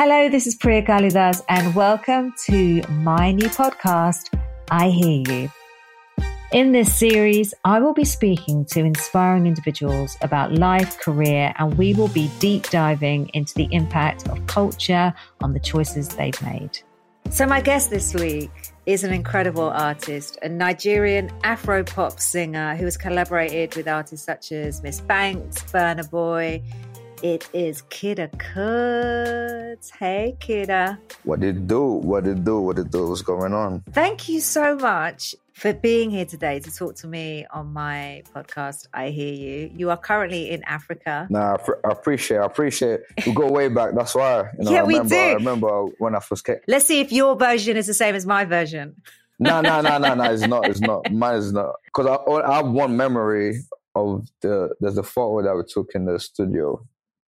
Hello, this is Preeya Kalidas, and welcome to my new podcast, I Hear You. In this series, I will be speaking to inspiring individuals about life, career, and we will be deep diving into the impact of culture on the choices they've made. So, my guest this week is an incredible artist, a Nigerian Afro pop singer who has collaborated with artists such as Miss Banks, Burna Boy, it is Kida Kudz. Hey, Kida. What did it do? What did it do? What did it do? What's going on? Thank you so much for being here today to talk to me on my podcast. I hear you. You are currently in Africa. Nah, I, appreciate. I appreciate. We go way back. That's why. You know, yeah, I remember, we do. I remember when I first came. Let's see if your version is the same as my version. no, no, no, no, no. It's not. It's not. Mine is not. Because I, I have one memory of the there's a photo that we took in the studio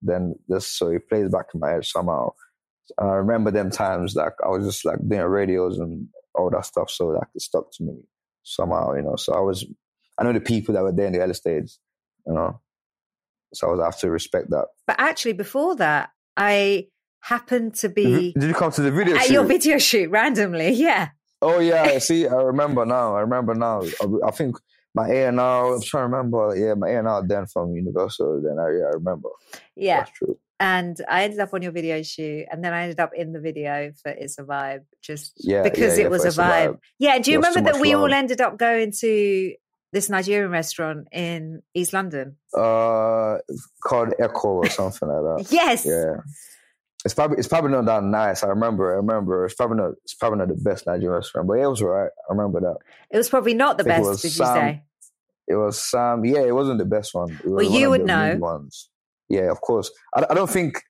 then just so it plays back in my head somehow. And I remember them times like I was just like doing radios and all that stuff, so that it stuck to me somehow, you know. So I was, I know the people that were there in the early stage, you know. So I was have to respect that. But actually, before that, I happened to be. Did you come to the video at shoot? your video shoot randomly? Yeah. Oh yeah, see, I remember now. I remember now. I think my A and R. I'm trying to remember. Yeah, my A and R then from Universal. Then I, yeah, I remember. Yeah, that's true. And I ended up on your video shoot, and then I ended up in the video for "It's a Vibe," just yeah, because yeah, it was a vibe. a vibe. Yeah, do you remember that we love. all ended up going to this Nigerian restaurant in East London? Uh, called Echo or something like that. yes. Yeah. It's probably it's probably not that nice. I remember. I remember. It's probably not. It's probably not the best Nigerian restaurant, but it was alright. I remember that. It was probably not the best. Did Sam, you say? It was Sam. Yeah, it wasn't the best one. well, you would know. Ones. Yeah, of course. I, I don't think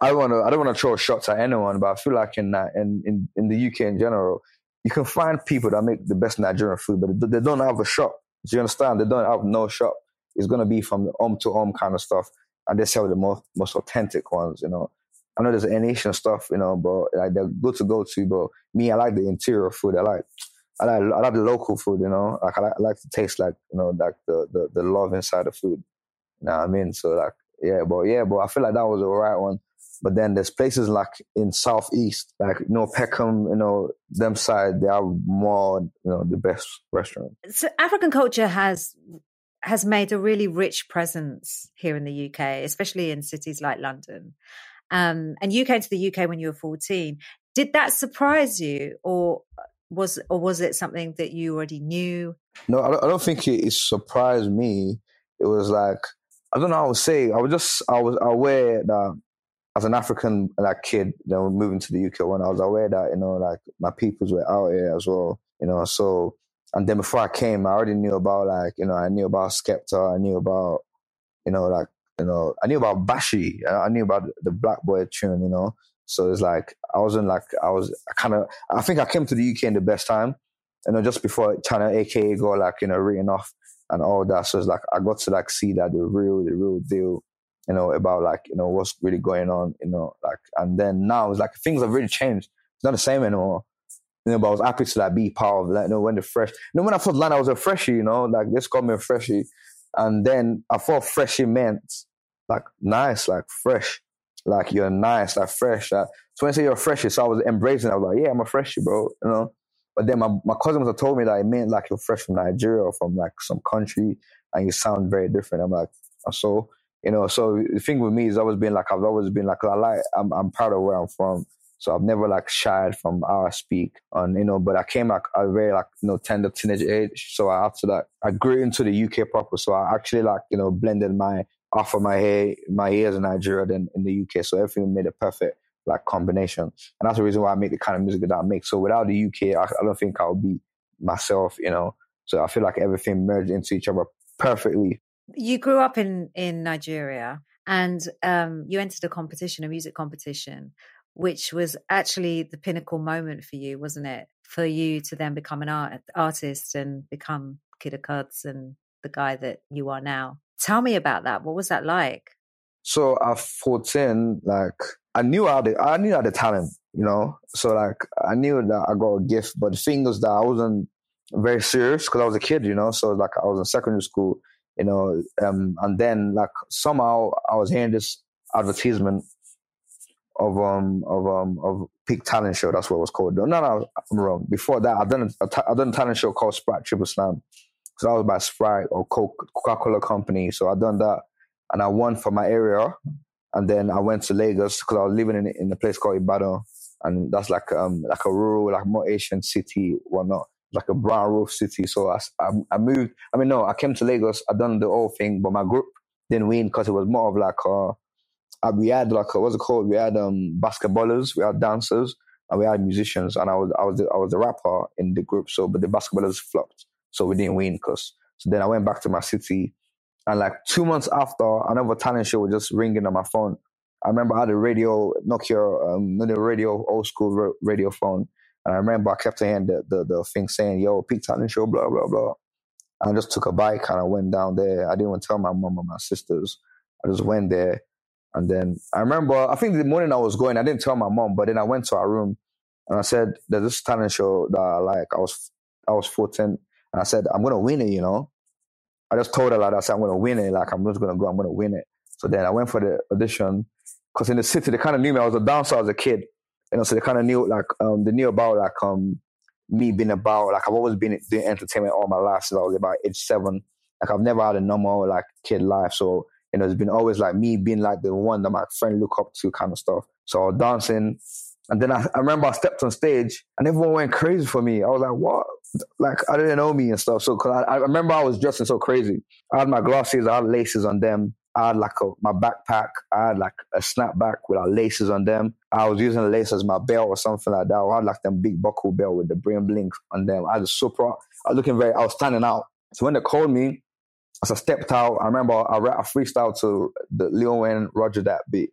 I want to. I don't want to throw shots at anyone, but I feel like in that in, in in the UK in general, you can find people that make the best Nigerian food, but they don't have a shop. Do you understand? They don't have no shop. It's gonna be from the home to home kind of stuff, and they sell the most most authentic ones. You know, I know there's Asian stuff, you know, but like they're good to go to. But me, I like the interior food. I like I like I like the local food, you know. Like I like, I like to taste like you know like the, the the love inside the food. You know what I mean? So like yeah, but yeah, but I feel like that was the right one. But then there's places like in southeast, like you know Peckham, you know them side, they are more you know the best restaurant. So African culture has has made a really rich presence here in the UK, especially in cities like London. Um, and you came to the UK when you were 14. Did that surprise you, or was or was it something that you already knew? No, I don't, I don't think it, it, surprised me. It was like I don't know. I would say I was just I was aware that as an African like kid, that was moving to the UK when I was aware that you know like my peoples were out here as well. You know, so and then before I came, I already knew about like you know I knew about Skepta, I knew about you know like you know I knew about Bashy, I knew about the Black Boy tune. You know, so it's like I wasn't like I was kind of I think I came to the UK in the best time, you know, just before China AKA got like you know written off and all that. So it's like I got to like see that the real the real deal, you know, about like you know what's really going on, you know, like and then now it's like things have really changed. It's not the same anymore. You know, but I was happy to like be part of like you know when the fresh. You know when I first landed, I was a freshie. You know, like this called me a freshie, and then I thought freshie meant like nice, like fresh like you're nice, like fresh. Like, so when I say you're a freshie, so I was embracing. I was like, yeah, I'm a freshie, bro. You know. But then my, my cousins have told me that it meant like you're fresh from Nigeria or from like some country and you sound very different. I'm like, oh, so you know. So the thing with me is always been like I've always been like I like I'm I'm proud of where I'm from. So I've never like shied from how I speak, and you know. But I came like a very like you know tender teenage age, so I after that I grew into the UK proper. So I actually like you know blended my off of my hair, my ears in Nigeria than in the UK. So everything made a perfect like combination. And that's the reason why I make the kind of music that I make. So without the UK, I, I don't think I would be myself, you know. So I feel like everything merged into each other perfectly. You grew up in in Nigeria and um, you entered a competition, a music competition, which was actually the pinnacle moment for you, wasn't it? For you to then become an art, artist and become Kida Kudz and the guy that you are now. Tell me about that. What was that like? So at 14, like I knew I had I knew I had the talent, you know. So like I knew that I got a gift, but the thing was that I wasn't very serious because I was a kid, you know. So like I was in secondary school, you know, um, and then like somehow I was hearing this advertisement of um of um of Peak Talent Show. That's what it was called. No, no, I'm wrong. Before that, I done a, I done a talent show called Sprite Triple Slam. So that was by Sprite or Coca Cola Company. So I done that, and I won for my area. And then I went to Lagos because I was living in in a place called Ibadan, and that's like um like a rural, like more Asian city, whatnot, like a brown roof city. So I, I, I moved. I mean, no, I came to Lagos. I done the whole thing, but my group didn't win because it was more of like uh we had like what's it called? We had um basketballers, we had dancers, and we had musicians, and I was I was the, I was the rapper in the group. So, but the basketballers flopped, so we didn't win because. So then I went back to my city and like two months after, another talent show was just ringing on my phone. I remember I had a radio, Nokia, um, the radio, old school radio phone. And I remember I kept hearing the, the, the thing saying, yo, peak talent show, blah, blah, blah. And I just took a bike and I went down there. I didn't even tell my mom or my sisters. I just went there. And then I remember, I think the morning I was going, I didn't tell my mom, but then I went to our room and I said, there's this talent show that I like. I was, I was 14 and I said, I'm to win it, you know? I just told her like I said I'm gonna win it. Like I'm just gonna go. I'm gonna win it. So then I went for the audition because in the city they kind of knew me. I was a dancer as a kid, you know. So they kind of knew like um they knew about like um me being about like I've always been doing entertainment all my life since I was about age seven. Like I've never had a normal like kid life. So you know it's been always like me being like the one that my friend look up to kind of stuff. So I was dancing. And then I, I remember I stepped on stage and everyone went crazy for me. I was like, what? like I didn't know me and stuff. So cause I, I, remember I was dressing so crazy. I had my glasses, I had laces on them. I had like a, my backpack. I had like a snapback with our laces on them. I was using the lace as my belt or something like that. I had like them big buckle belt with the brim blink on them. I was super. I was looking very. I was standing out. So when they called me, as I stepped out, I remember I, freestyle to the Lil Wayne Roger that beat.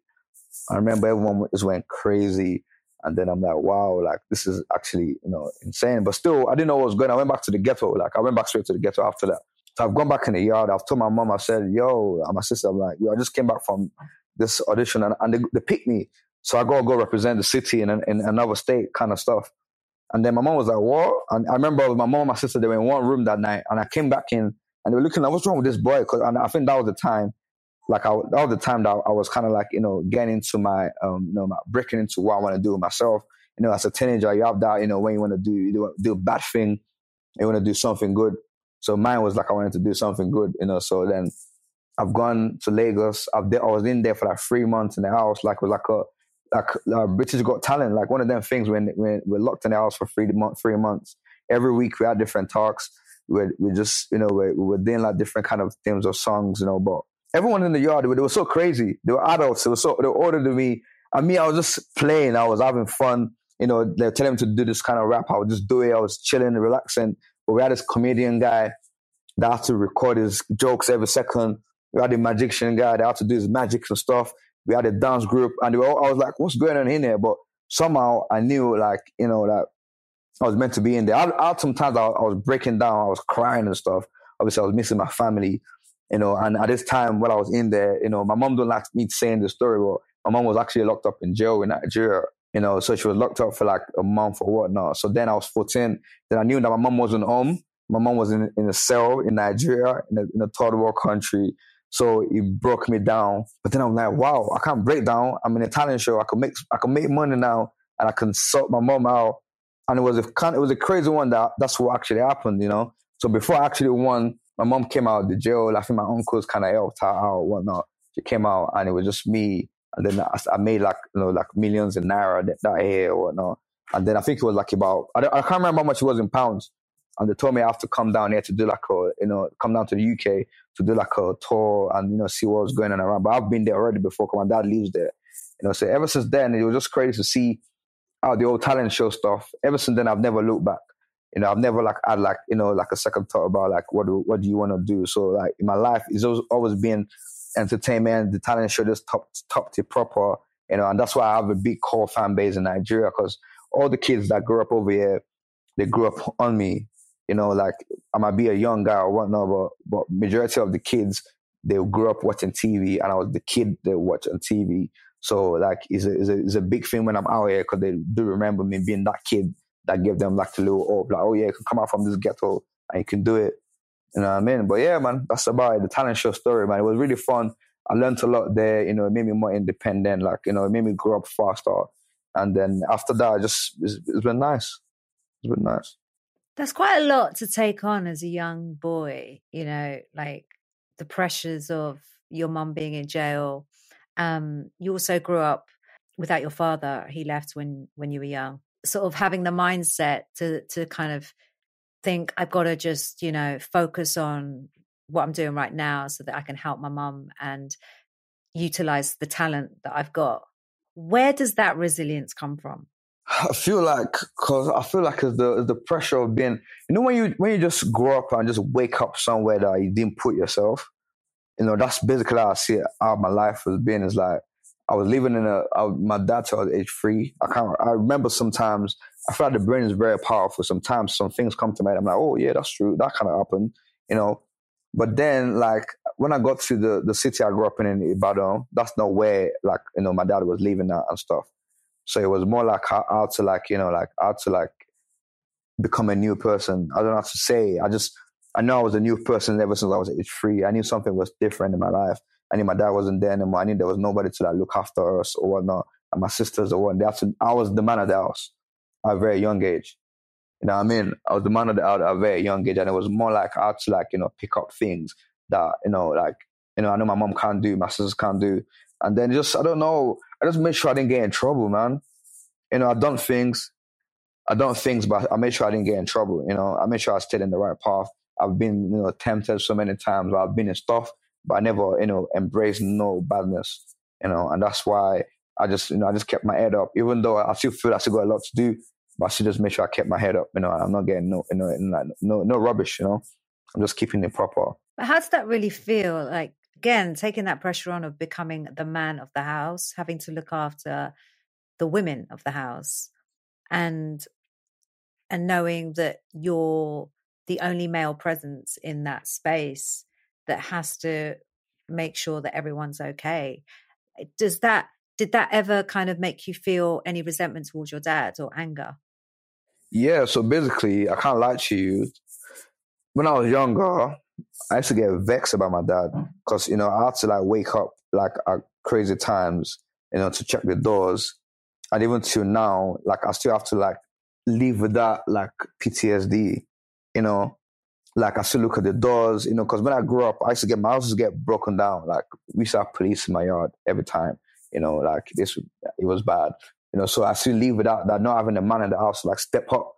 I remember everyone just went crazy. And then I'm like, wow, like this is actually, you know, insane. But still, I didn't know what was going. On. I went back to the ghetto. Like I went back straight to the ghetto after that. So I've gone back in the yard. I've told my mom, I said, yo, and my sister, I'm like, I just came back from this audition and, and they, they picked me. So I gotta go represent the city in, in another state kind of stuff. And then my mom was like, what? And I remember my mom and my sister, they were in one room that night and I came back in and they were looking like, what's wrong with this boy? Cause I think that was the time like I, all the time that I was kind of like, you know, getting into my, um, you know, my breaking into what I want to do myself. You know, as a teenager, you have that, you know, when you want to do, you do, do a bad thing, you want to do something good. So mine was like, I wanted to do something good, you know, so then I've gone to Lagos. I've de- I was in there for like three months in the house. Like, it was like a, like British Got Talent, like one of them things when, when we're locked in the house for three, month, three months. Every week we had different talks. We we just, you know, we, we were doing like different kind of themes of songs, you know, but everyone in the yard, they were so crazy. They were adults. They were so, they were older than me. And me, I was just playing. I was having fun. You know, they were telling me to do this kind of rap. I would just do it. I was chilling, relaxing. But we had this comedian guy that had to record his jokes every second. We had a magician guy that had to do his magic and stuff. We had a dance group. And all, I was like, what's going on in here? But somehow I knew, like, you know, that I was meant to be in there. I, I sometimes I, I was breaking down. I was crying and stuff. Obviously, I was missing my family you know, and at this time when I was in there, you know, my mom don't like me saying the story, but my mom was actually locked up in jail in Nigeria, you know, so she was locked up for like a month or whatnot. So then I was 14. Then I knew that my mom wasn't home. My mom was in, in a cell in Nigeria, in a, in a third world country. So it broke me down. But then I'm like, wow, I can't break down. I'm in a talent show. I can make I can make money now and I can sort my mom out. And it was a it was a crazy one that that's what actually happened, you know. So before I actually won my mom came out of the jail. I think my uncles kind of helped her out, whatnot. She came out and it was just me. And then I, made like, you know, like millions in Naira that, that year or whatnot. And then I think it was like about, I, I can't remember how much it was in pounds. And they told me I have to come down here to do like a, you know, come down to the UK to do like a tour and, you know, see what was going on around. But I've been there already before my dad lives there. You know, so ever since then, it was just crazy to see how the old talent show stuff. Ever since then, I've never looked back you know, I've never like had like, you know, like a second thought about like what do, what do you want to do? So like in my life, it's always, always been entertainment, the talent show just top top to proper, you know, and that's why I have a big core fan base in Nigeria because all the kids that grew up over here, they grew up on me. You know, like I might be a young guy or whatnot, but but majority of the kids they grew up watching TV, and I was the kid they watch on TV. So like, it's a, it's a, it's a big thing when I'm out here because they do remember me being that kid that gave them like a little hope, like, oh yeah, you can come out from this ghetto and you can do it. You know what I mean? But yeah, man, that's about it. The talent show story, man. It was really fun. I learned a lot there. You know, it made me more independent. Like you know, it made me grow up faster. And then after that, I just it's, it's been nice. It's been nice. That's quite a lot to take on as a young boy. You know, like the pressures of your mum being in jail. Um, you also grew up without your father. He left when when you were young. Sort of having the mindset to to kind of think I've got to just you know focus on what I'm doing right now so that I can help my mum and utilize the talent that I've got. Where does that resilience come from? I feel like because I feel like the the pressure of being you know when you when you just grow up and just wake up somewhere that you didn't put yourself, you know that's basically how I see it. How my life was being is like I was living in a I, my dad was age three. I can't I remember sometimes I feel like the brain is very powerful. Sometimes some things come to mind. I'm like, oh yeah, that's true. That kind of happened, you know. But then, like when I got to the the city I grew up in in Ibadan, that's not where like you know my dad was living at and stuff. So it was more like how, how to like you know like how to like become a new person. I don't know how to say. I just I know I was a new person ever since I was age three. I knew something was different in my life. I knew my dad wasn't there anymore. I knew there was nobody to like look after us or whatnot. And my sisters or what. That's I was the man of the house at a very young age. You know what I mean? I was the man of the house at a very young age, and it was more like I had to like you know pick up things that you know like you know I know my mom can't do, my sisters can't do, and then just I don't know. I just made sure I didn't get in trouble, man. You know, I done things, I done things, but I made sure I didn't get in trouble. You know, I made sure I stayed in the right path. I've been, you know, tempted so many times. I've been in stuff, but I never, you know, embraced no badness. You know, and that's why I just, you know, I just kept my head up, even though I still feel I still got a lot to do. But I still just make sure I kept my head up. You know, I'm not getting no, you know, no, no rubbish. You know, I'm just keeping it proper. But how does that really feel? Like again, taking that pressure on of becoming the man of the house, having to look after the women of the house, and and knowing that you're the only male presence in that space that has to make sure that everyone's okay. Eh, does that did that ever kind of make you feel any resentment towards your dad or anger? Yeah, so basically, I can't lie to you. When I was younger, I used to get vexed about my dad because you know I had to like wake up like at crazy times, you know, to check the doors, and even till now, like I still have to like live with that like PTSD, you know. Like I still look at the doors, you know, because when I grew up, I used to get my house used to get broken down. Like we have police in my yard every time, you know. Like this, it was bad, you know. So I still live without that, not having a man in the house like step up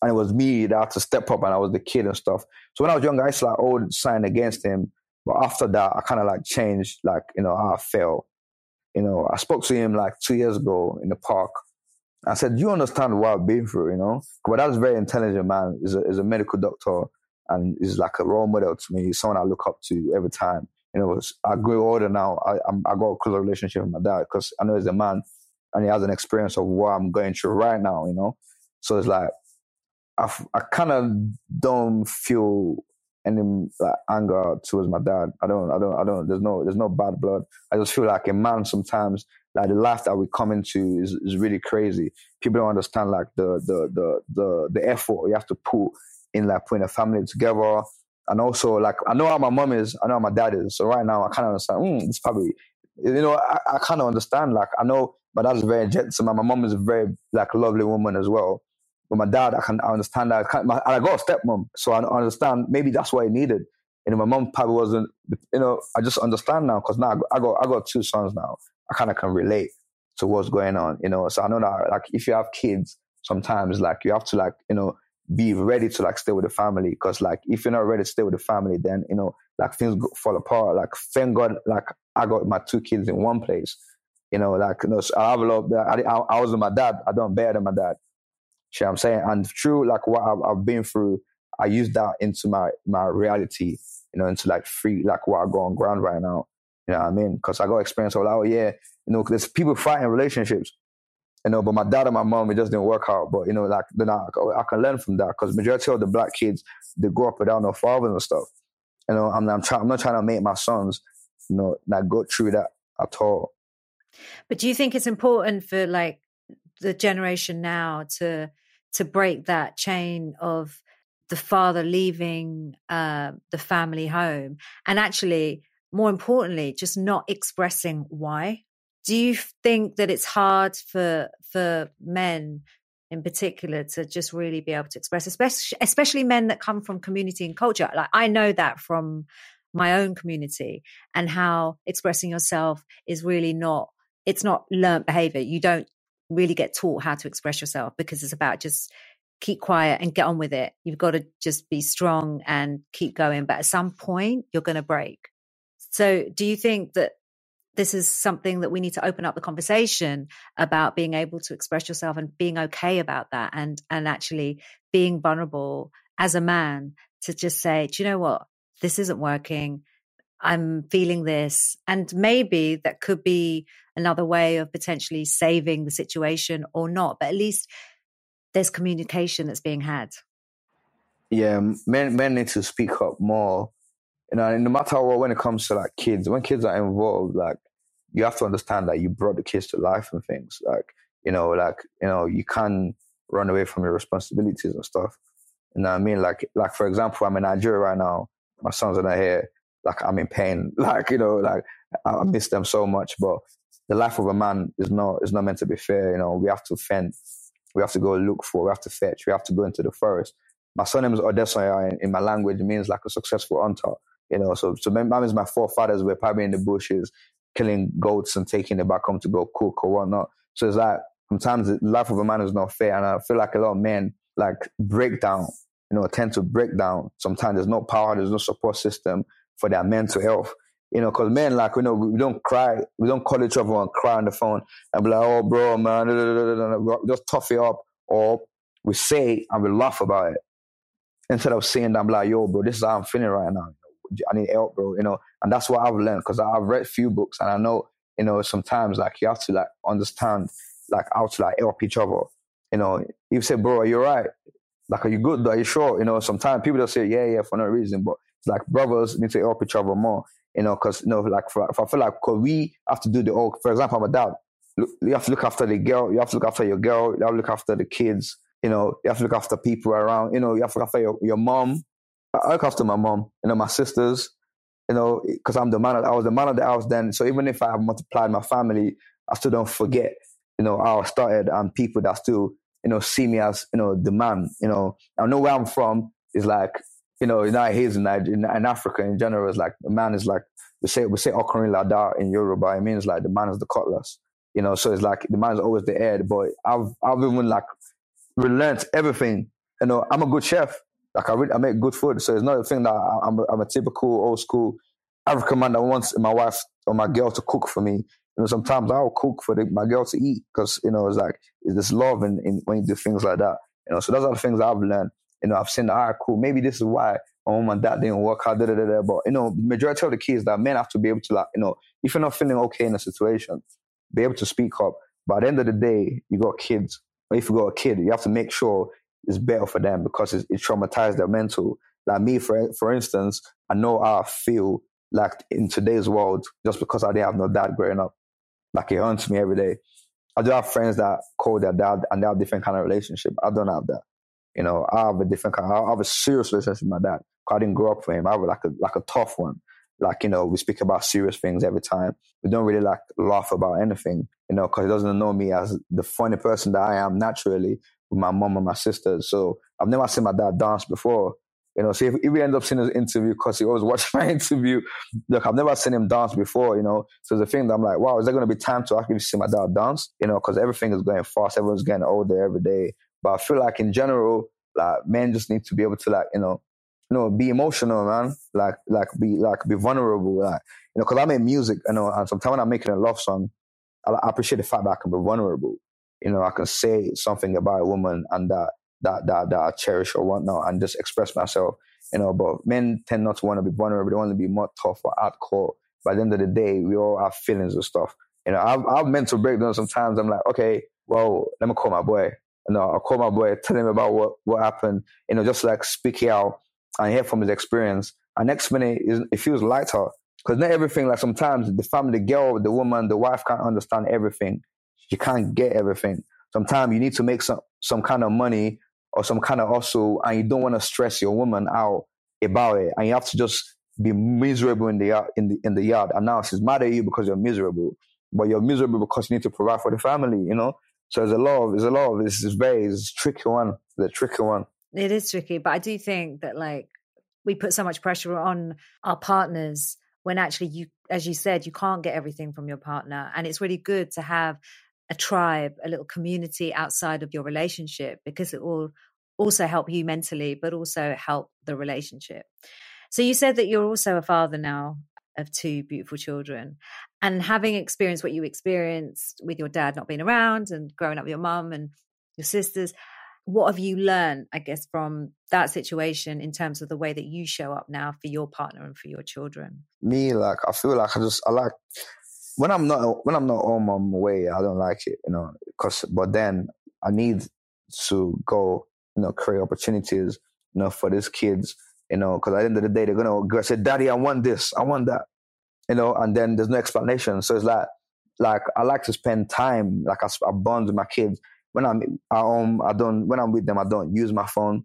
and it was me that had to step up and I was the kid and stuff. So when I was younger, I used to like old sign against him. But after that, I kind of like changed, like, you know, how I felt. You know, I spoke to him like two years ago in the park. I said, you understand what I've been through, you know? But that's very intelligent man. He's a, he's a medical doctor and he's like a role model to me. He's someone I look up to every time. You know, I grew older now. I, I'm, I got a closer relationship with my dad because I know he's a man and he has an experience of what I'm going through right now, you know? So it's like, I, I kind of don't feel any like anger towards my dad. I don't, I don't, I don't. There's no, there's no bad blood. I just feel like a man sometimes. Like the life that we come into is, is really crazy. People don't understand like the the the the the effort you have to put in like putting a family together. And also like I know how my mom is, I know how my dad is. So right now I kind of understand. Mm, it's probably you know I, I kind of understand. Like I know my dad's very gentleman. My mom is a very like lovely woman as well. But my dad, I can I understand that. I, my, I got a stepmom, so I understand maybe that's what he needed. And my mom probably wasn't. You know, I just understand now because now I got I got two sons now. I kind of can relate to what's going on. You know, so I know that like if you have kids, sometimes like you have to like you know be ready to like stay with the family because like if you're not ready to stay with the family, then you know like things fall apart. Like thank God, like I got my two kids in one place. You know, like you know, so I have a lot. I, I, I was with my dad. I don't bear than my dad. You I'm saying? And through like what I've, I've, been through, I use that into my my reality, you know, into like free like what I go on ground right now. You know what I mean? Because I got experience of like, oh yeah, you know, there's people fighting relationships, you know, but my dad and my mom, it just didn't work out. But you know, like then I, I can learn from that because majority of the black kids they grow up without no fathers and stuff. You know, I'm I'm trying I'm not trying to make my sons, you know, not go through that at all. But do you think it's important for like the generation now to to break that chain of the father leaving uh, the family home and actually more importantly, just not expressing why. Do you think that it's hard for for men in particular to just really be able to express, especially especially men that come from community and culture? Like I know that from my own community and how expressing yourself is really not it's not learned behavior. You don't really get taught how to express yourself because it's about just keep quiet and get on with it. You've got to just be strong and keep going. But at some point, you're going to break. So, do you think that this is something that we need to open up the conversation about being able to express yourself and being okay about that and and actually being vulnerable as a man to just say, do you know what? This isn't working. I'm feeling this. And maybe that could be another way of potentially saving the situation or not. But at least there's communication that's being had. Yeah, men men need to speak up more. You know, no matter what, when it comes to like kids, when kids are involved, like you have to understand that you brought the kids to life and things. Like, you know, like, you know, you can't run away from your responsibilities and stuff. You know what I mean? Like, like for example, I'm in Nigeria right now. My sons are not here. Like, I'm in pain. Like, you know, like I miss them so much. But the life of a man is not is not meant to be fair. You know, we have to fend we have to go look for, we have to fetch, we have to go into the forest. My surname is Odesoya in, in my language. Means like a successful hunter. You know, so so that is my forefathers were probably in the bushes killing goats and taking it back home to go cook or whatnot. So it's like sometimes the life of a man is not fair, and I feel like a lot of men like break down. You know, tend to break down. Sometimes there's no power, there's no support system for their mental health. You know, because men, like, you know, we don't cry, we don't call each other and cry on the phone and be like, oh, bro, man, just tough it up. Or we say and we laugh about it. Instead of saying I'm like, yo, bro, this is how I'm feeling right now. I need help, bro, you know. And that's what I've learned because I've read few books and I know, you know, sometimes, like, you have to, like, understand, like, how to, like, help each other. You know, you say, bro, are you right? Like, are you good? Are you sure? You know, sometimes people just say, yeah, yeah, for no reason. But like brothers need to help each other more you know, because you know, like for, I feel like we have to do the all. For example, a dad. You have to look after the girl. You have to look after your girl. You have to look after the kids. You know, you have to look after people around. You know, you have to look after your, your mom. I look after my mom. You know, my sisters. You know, because I'm the man. Of, I was the man of the house then. So even if I have multiplied my family, I still don't forget. You know, how I started and people that still you know see me as you know the man. You know, I know where I'm from is like you know, not his in, in, in Africa in general, is like the man is like we say we say Okorin Lada in Yoruba. It means like the man is the cutlass. You know, so it's like the man is always the head. But I've I've even like relearned everything. You know, I'm a good chef. Like I really, I make good food. So it's not a thing that I'm I'm a typical old school African man that wants my wife or my girl to cook for me. You know, sometimes I'll cook for the, my girl to eat because you know it's like it's this love in, in when you do things like that. You know, so those are the things I've learned you know, I've seen, the. all right, cool, maybe this is why my mom and dad didn't work out, da, da, da, da. but, you know, majority of the keys that men have to be able to, like, you know, if you're not feeling okay in a situation, be able to speak up. But at the end of the day, you got kids. If you got a kid, you have to make sure it's better for them because it, it traumatized their mental. Like me, for for instance, I know how I feel like in today's world just because I didn't have no dad growing up. Like it haunts me every day. I do have friends that call their dad and they have different kind of relationship. I don't have that. You know, I have a different kind. I have a serious relationship with my dad. I didn't grow up with him. I have like a like a tough one. Like you know, we speak about serious things every time. We don't really like laugh about anything. You know, because he doesn't know me as the funny person that I am naturally with my mom and my sisters. So I've never seen my dad dance before. You know, so if, if we end up seeing his interview, because he always watches my interview, look, I've never seen him dance before, you know. So the thing that I'm like, wow, is there going to be time to actually see my dad dance? You know, because everything is going fast, everyone's getting older every day. But I feel like in general, like men just need to be able to like, you know, you know, be emotional, man. Like, like be like be vulnerable. Like, you know, because I make music, you know, and sometimes when I'm making a love song, I, I, appreciate the fact that I can be vulnerable. You know, I can say something about a woman and that that that that I cherish or whatnot, and just express myself. You know, but men tend not to want to be vulnerable. They want to be more tough or hardcore. By the end of the day, we all have feelings and stuff. You know, I've, I've mental breakdowns sometimes. I'm like, okay, well, let me call my boy you know, I'll call my boy, tell him about what, what happened, you know, just like speak out and hear from his experience. And next minute, it feels lighter because not everything, like sometimes the family, the girl, the woman, the wife can't understand everything. She can't get everything. Sometimes you need to make some, some kind of money or some kind of hustle and you don't want to stress your woman out about it. And you have to just be miserable in the in the in the yard, and now she's mad at you because you're miserable, but you're miserable because you need to provide for the family, you know. So there's a lot of there's a lot of this is very it's tricky one, the tricky one. It is tricky, but I do think that like we put so much pressure on our partners when actually you, as you said, you can't get everything from your partner, and it's really good to have a tribe, a little community outside of your relationship because it will also help you mentally, but also help the relationship. So you said that you're also a father now of two beautiful children. And having experienced what you experienced with your dad not being around and growing up with your mum and your sisters, what have you learned, I guess, from that situation in terms of the way that you show up now for your partner and for your children? Me, like, I feel like I just, I like, when I'm not, when I'm not on my way, I don't like it, you know, cause, but then I need to go, you know, create opportunities, you know, for these kids you know, because at the end of the day, they're gonna go say, "Daddy, I want this, I want that," you know, and then there's no explanation. So it's like, like I like to spend time, like I, I bond with my kids when I'm at home. I don't when I'm with them, I don't use my phone.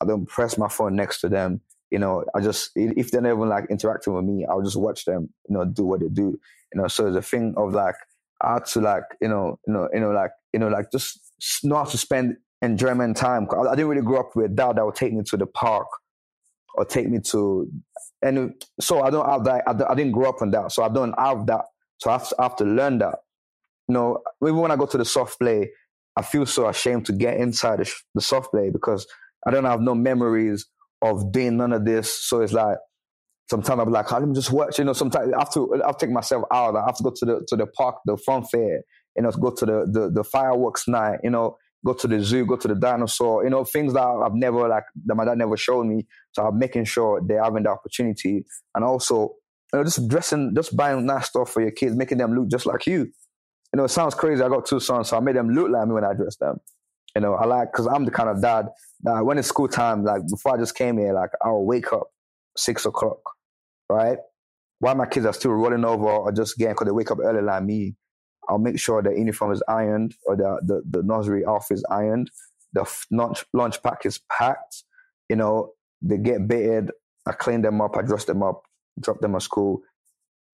I don't press my phone next to them. You know, I just if they're never like interacting with me, I'll just watch them. You know, do what they do. You know, so the thing of like had to like you know you know you know like you know like just how to spend enjoyment time. I, I didn't really grow up with a dad that would take me to the park or take me to and so I don't have that. I, I didn't grow up on that, so I don't have that. So I have, to, I have to learn that. You know, even when I go to the soft play, I feel so ashamed to get inside the, the soft play because I don't have no memories of doing none of this. So it's like sometimes I'm like, ah, let me just watch. You know, sometimes I have to I'll take myself out. I have to go to the to the park, the fun fair. You know, go to the the, the fireworks night. You know, go to the zoo, go to the dinosaur, you know, things that I've never like that my dad never showed me. So I'm making sure they're having the opportunity. And also, you know, just dressing, just buying nice stuff for your kids, making them look just like you. You know, it sounds crazy. I got two sons, so I made them look like me when I dressed them. You know, I like because I'm the kind of dad that when it's school time, like before I just came here, like I'll wake up six o'clock, right? While my kids are still rolling over or just getting because they wake up early like me, I'll make sure the uniform is ironed or the, the, the nursery outfit is ironed. The lunch, lunch pack is packed. You know, they get baited. I clean them up. I dress them up, drop them at school.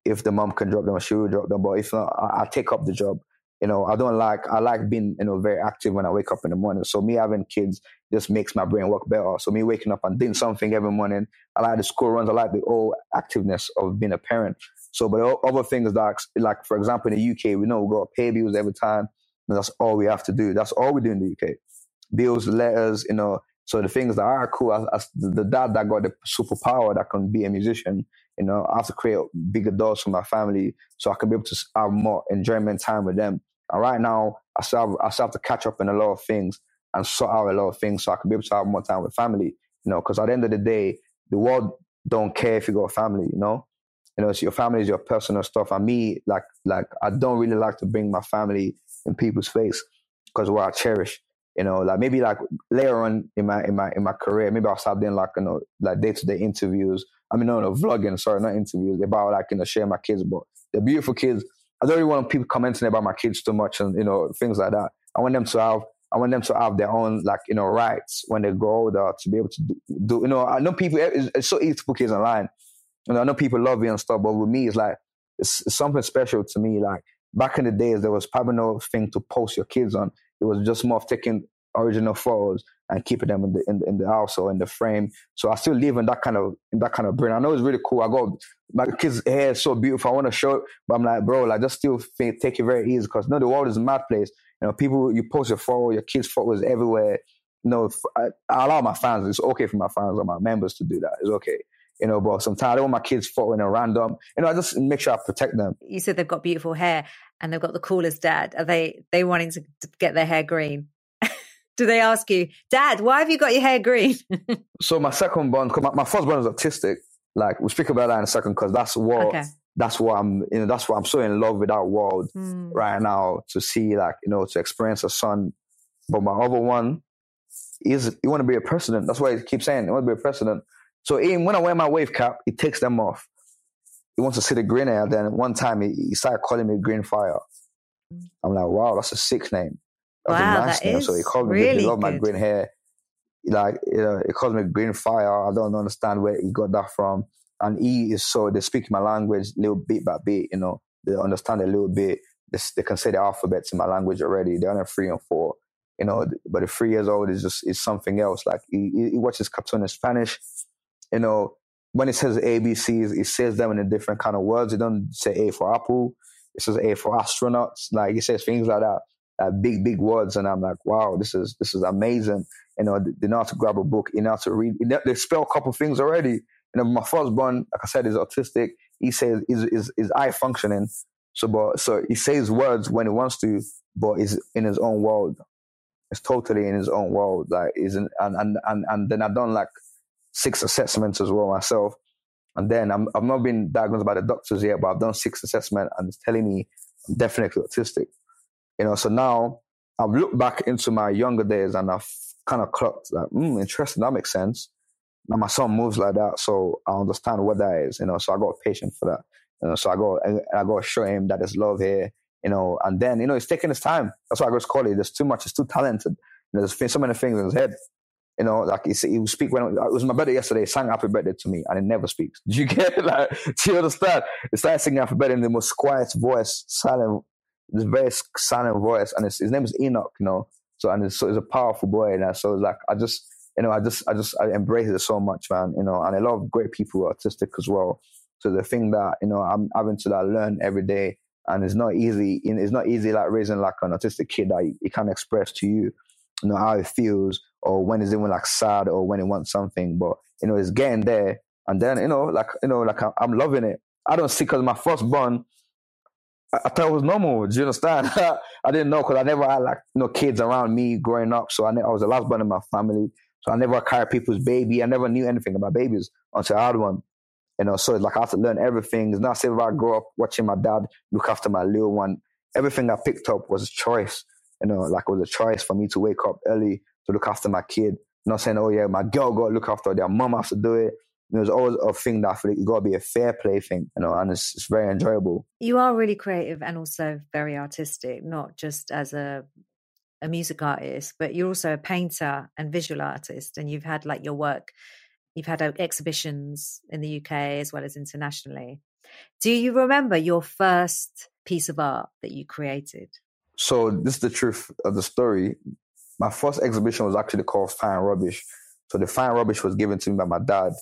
If the mom can drop them, she will drop them. But if not, I, I take up the job. You know, I don't like, I like being, you know, very active when I wake up in the morning. So me having kids just makes my brain work better. So me waking up and doing something every morning, I like the school runs. I like the whole activeness of being a parent. So, but other things like, like for example, in the UK, we know we got to pay bills every time. And that's all we have to do. That's all we do in the UK. Bills, letters, you know. So the things that are cool, as, as the dad that got the superpower that can be a musician, you know, I have to create bigger doors for my family so I can be able to have more enjoyment time with them. And right now, I still have, I still have to catch up in a lot of things and sort out a lot of things so I can be able to have more time with family, you know, because at the end of the day, the world don't care if you got a family, you know you know, your family is your personal stuff. And me, like, like I don't really like to bring my family in people's face because what I cherish. You know, like maybe like later on in my in my in my career, maybe I'll start doing like you know like day to day interviews. I mean, no, no, vlogging. Sorry, not interviews. About like you know share my kids, but they're beautiful kids. I don't really want people commenting about my kids too much and you know things like that. I want them to have I want them to have their own like you know rights when they grow older to be able to do, do you know I know people it's, it's so easy to put kids online know, I know people love you and stuff, but with me, it's like it's, it's, something special to me. Like back in the days, there was probably no thing to post your kids on. It was just more of taking original photos and keeping them in the in, in the house or in the frame. So I still live in that kind of in that kind of brain. I know it's really cool. I got my kids' hair is so beautiful. I want to show it, but I'm like, bro, like just still think, take it very easy because you no, the world is a mad place. You know, people you post your photo, your kids' photos everywhere. You know, I, I allow my fans. It's okay for my fans or my members to do that. It's okay you know, but sometimes I don't want my kids following a random, you know, I just make sure I protect them. You said they've got beautiful hair and they've got the coolest dad. Are they, they wanting to get their hair green? Do they ask you, Dad, why have you got your hair green? so my second born, my, my first born is autistic. Like we'll speak about that in a second because that's what okay. that's what I'm you know that's what I'm so in love with that world mm. right now to see like you know to experience a son. But my other one is you want to be a president. That's why I keep saying you want to be a president. So even when I wear my wave cap, he takes them off. He wants to see the green hair. Then one time he, he started calling me Green Fire. I'm like, wow, that's a sick name. That's wow, a nice name. So he called me. Really he loved good. my green hair. Like, you know, he calls me Green Fire. I don't understand where he got that from. and he is so they speak my language little bit by bit. You know, they understand a little bit. They, they can say the alphabets in my language already. They're only three and four. You know, but the three years old is just is something else. Like he, he watches cartoon in Spanish. You know, when it says ABCs, it says them in a different kind of words. It don't say A for apple. It says A for astronauts. Like it says things like that, like big, big words. And I'm like, wow, this is this is amazing. You know, they know how to grab a book, you know how to read. They spell a couple things already. You know, my firstborn, like I said, is autistic. He says is is is eye functioning. So, but so he says words when he wants to, but is in his own world. It's totally in his own world. Like, isn't and and and and then I've done like six assessments as well myself. And then I'm, I've not been diagnosed by the doctors yet, but I've done six assessments and it's telling me I'm definitely autistic. You know, so now I've looked back into my younger days and I've kind of clocked like, hmm, interesting, that makes sense. Now my son moves like that, so I understand what that is, you know, so I got patient for that. You know, so I got I, I got show him that there's love here, you know, and then, you know, it's taking his time. That's why I go to college. There's too much, it's too talented. You know, there's so many things in his head. You know, like he, he would speak when it was my birthday yesterday. Sang happy birthday to me, and he never speaks. Do you get it? Like, do you understand? He started singing happy birthday in the most quiet voice, silent, this very silent voice, and his name is Enoch. You know, so and so he's a powerful boy, and so it's like I just, you know, I just, I just, I embrace it so much, man. You know, and a lot of great people are autistic as well. So the thing that you know I'm having to like learn every day, and it's not easy. It's not easy like raising like an autistic kid that he can't express to you, you know how it feels or when it's even like sad or when it wants something. But you know, it's getting there, and then you know, like you know, like I'm loving it. I don't see because my first born, I, I, thought it was normal. Do you understand? I didn't know because I never had like you know kids around me growing up. So I, ne- I was the last born in my family. So I never carried people's baby. I never knew anything about babies until I had one. You know, so it's like I have to learn everything. It's not as if I grew up watching my dad look after my little one. Everything I picked up was a choice. You know, like it was a choice for me to wake up early to look after my kid. Not saying, oh yeah, my girl got to look after their mom has to do it. There's always a thing that I feel like you got to be a fair play thing, you know, and it's, it's very enjoyable. You are really creative and also very artistic, not just as a a music artist, but you're also a painter and visual artist, and you've had like your work, you've had uh, exhibitions in the UK as well as internationally. Do you remember your first piece of art that you created? So this is the truth of the story my first exhibition was actually called Fine Rubbish. So the fine rubbish was given to me by my dad.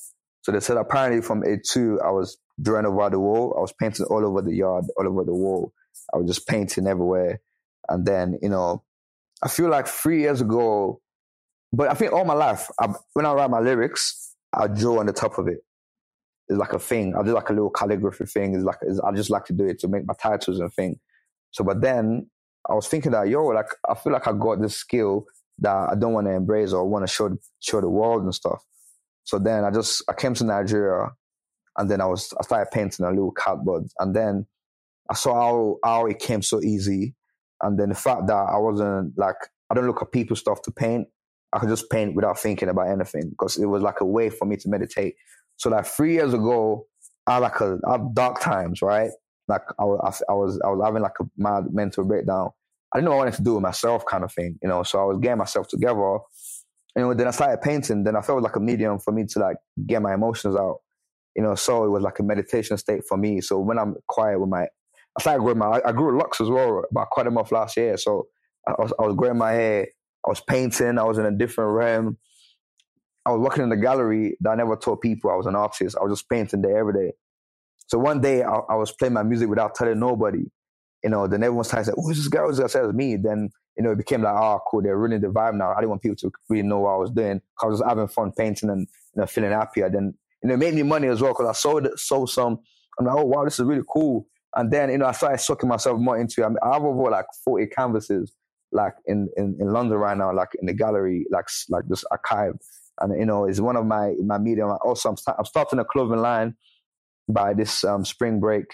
So they said apparently from A2, I was drawing over the wall. I was painting all over the yard, all over the wall. I was just painting everywhere. And then, you know, I feel like three years ago, but I think all my life, I, when I write my lyrics, I draw on the top of it. It's like a thing. I do like a little calligraphy thing. It's like, it's, I just like to do it to make my titles and thing. So, but then I was thinking that yo, like I feel like I got this skill that I don't want to embrace or want to show show the world and stuff. So then I just I came to Nigeria, and then I was I started painting a little cardboard, and then I saw how how it came so easy, and then the fact that I wasn't like I don't look at people stuff to paint. I could just paint without thinking about anything because it was like a way for me to meditate. So like three years ago, I like a I had dark times, right? Like I was I was I was having like a mad mental breakdown, I didn't know what I wanted to do with myself kind of thing, you know. So I was getting myself together. And then I started painting. Then I felt like a medium for me to like get my emotions out, you know. So it was like a meditation state for me. So when I'm quiet with my, I started growing my, I grew locks as well, but I cut them off last year. So I was, I was growing my hair. I was painting. I was in a different realm. I was working in the gallery that I never told people I was an artist. I was just painting there every day. So one day I, I was playing my music without telling nobody you know, then everyone trying to say, "Who's this guy?" Who's that says me? Then you know, it became like, "Oh, cool." They're ruining the vibe now. I didn't want people to really know what I was doing. because I was having fun painting and you know, feeling happier. Then you know, it made me money as well because I sold sold some. I'm like, "Oh wow, this is really cool." And then you know, I started sucking myself more into. It. I, mean, I have over like 40 canvases like in, in in London right now, like in the gallery, like like this archive. And you know, it's one of my my medium. Also, I'm, I'm starting a clothing line by this um, spring break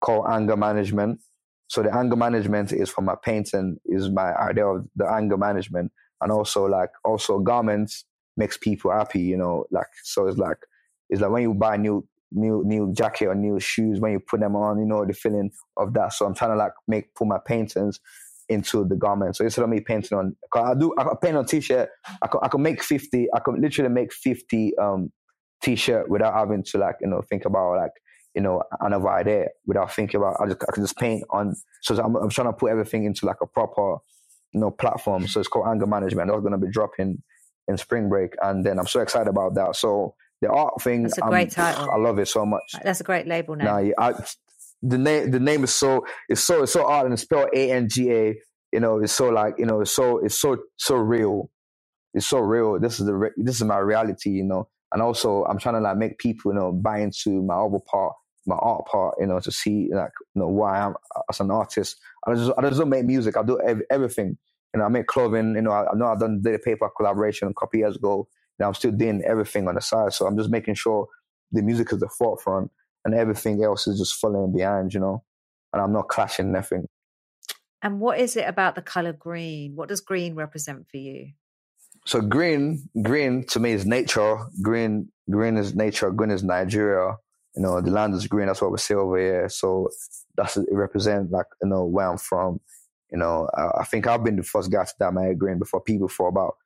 called Anger Management so the anger management is for my painting is my idea of the anger management, and also like also garments makes people happy. You know, like so it's like it's like when you buy new new new jacket or new shoes when you put them on, you know the feeling of that. So I'm trying to like make put my paintings into the garment. So instead of me painting on, I do I paint on t-shirt. I can I can make fifty. I can literally make fifty um t-shirt without having to like you know think about like you know another idea without thinking about I just I can just paint on so I'm, I'm trying to put everything into like a proper you know platform. So it's called anger management. That's going to be dropping in spring break and then I'm so excited about that. So the art thing that's a um, great title. I love it so much. That's a great label now nah, I, the name the name is so it's so it's so art and it's spelled A N G A you know it's so like you know it's so it's so so real. It's so real. This is the re- this is my reality you know. And also I'm trying to like make people you know buy into my other part my art part, you know, to see like you know why I am as an artist. I just I just don't make music. I do everything. You know, I make clothing. You know, I, I know I've done the paper collaboration a couple years ago. Now I'm still doing everything on the side. So I'm just making sure the music is the forefront and everything else is just following behind. You know, and I'm not clashing nothing. And what is it about the color green? What does green represent for you? So green, green to me is nature. Green, green is nature. Green is Nigeria you know, the land is green. That's what we say over here. So that's it represents like you know where I'm from. You know, I, I, think I've been the first guy to dye my hair green before people thought about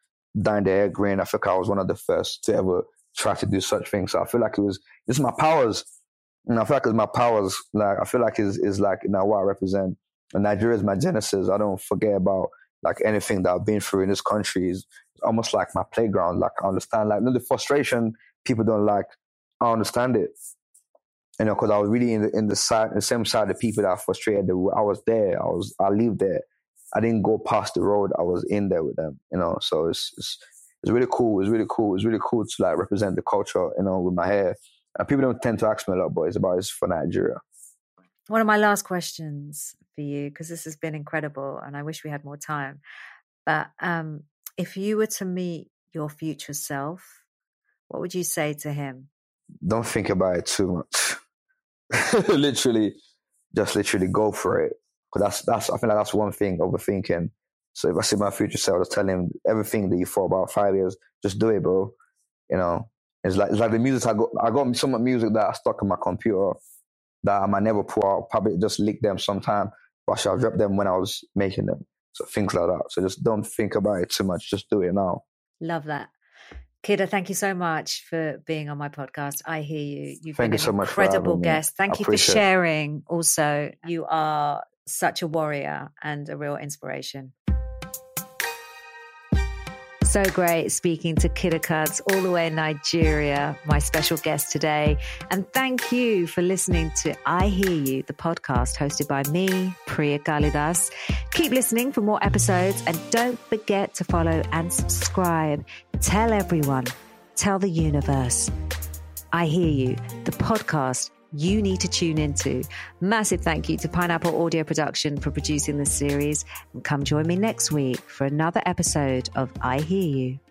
dyeing their hair green. I think I was one of the first to ever try to do such things. So I feel like it was this is my powers. And I feel like it's my powers. Like I feel like is is like you know what I represent. And Nigeria is my genesis. I don't forget about like anything that I've been through in this country is almost like my playground. Like I understand like you know, the frustration people don't like. I understand it you know, because I was really in the in the side, the same side of people that are frustrated. I was there. I was. I lived there. I didn't go past the road. I was in there with them. You know, so it's it's it's really cool. It's really cool. It's really cool to like represent the culture. You know, with my hair. And people don't tend to ask me a lot, but it's about it's for Nigeria. One of my last questions for you, because this has been incredible, and I wish we had more time. But um, if you were to meet your future self, what would you say to him? Don't think about it too much literally, just literally go for it. Because that's that's I feel like that's one thing overthinking. So if I see my future self, just tell him everything that you thought about five years, just do it, bro. You know, it's like it's like the music I got. I got some music that I stuck in my computer that I might never pull out. Probably just leak them sometime, but I shall drop them when I was making them. So things like that. So just don't think about it too much. Just do it now. Love that. Kida, thank you so much for being on my podcast. I hear you. You've thank been you so an incredible guest. Thank you for sharing. Also, you are such a warrior and a real inspiration. So great speaking to Kida Kudz all the way in Nigeria, my special guest today. And thank you for listening to I Hear You, the podcast hosted by me, Preeya Kalidas. Keep listening for more episodes and don't forget to follow and subscribe. Tell everyone, tell the universe. I Hear You, the podcast you need to tune into. Massive thank you to Pineapple Audio Production for producing this series. And come join me next week for another episode of I Hear You.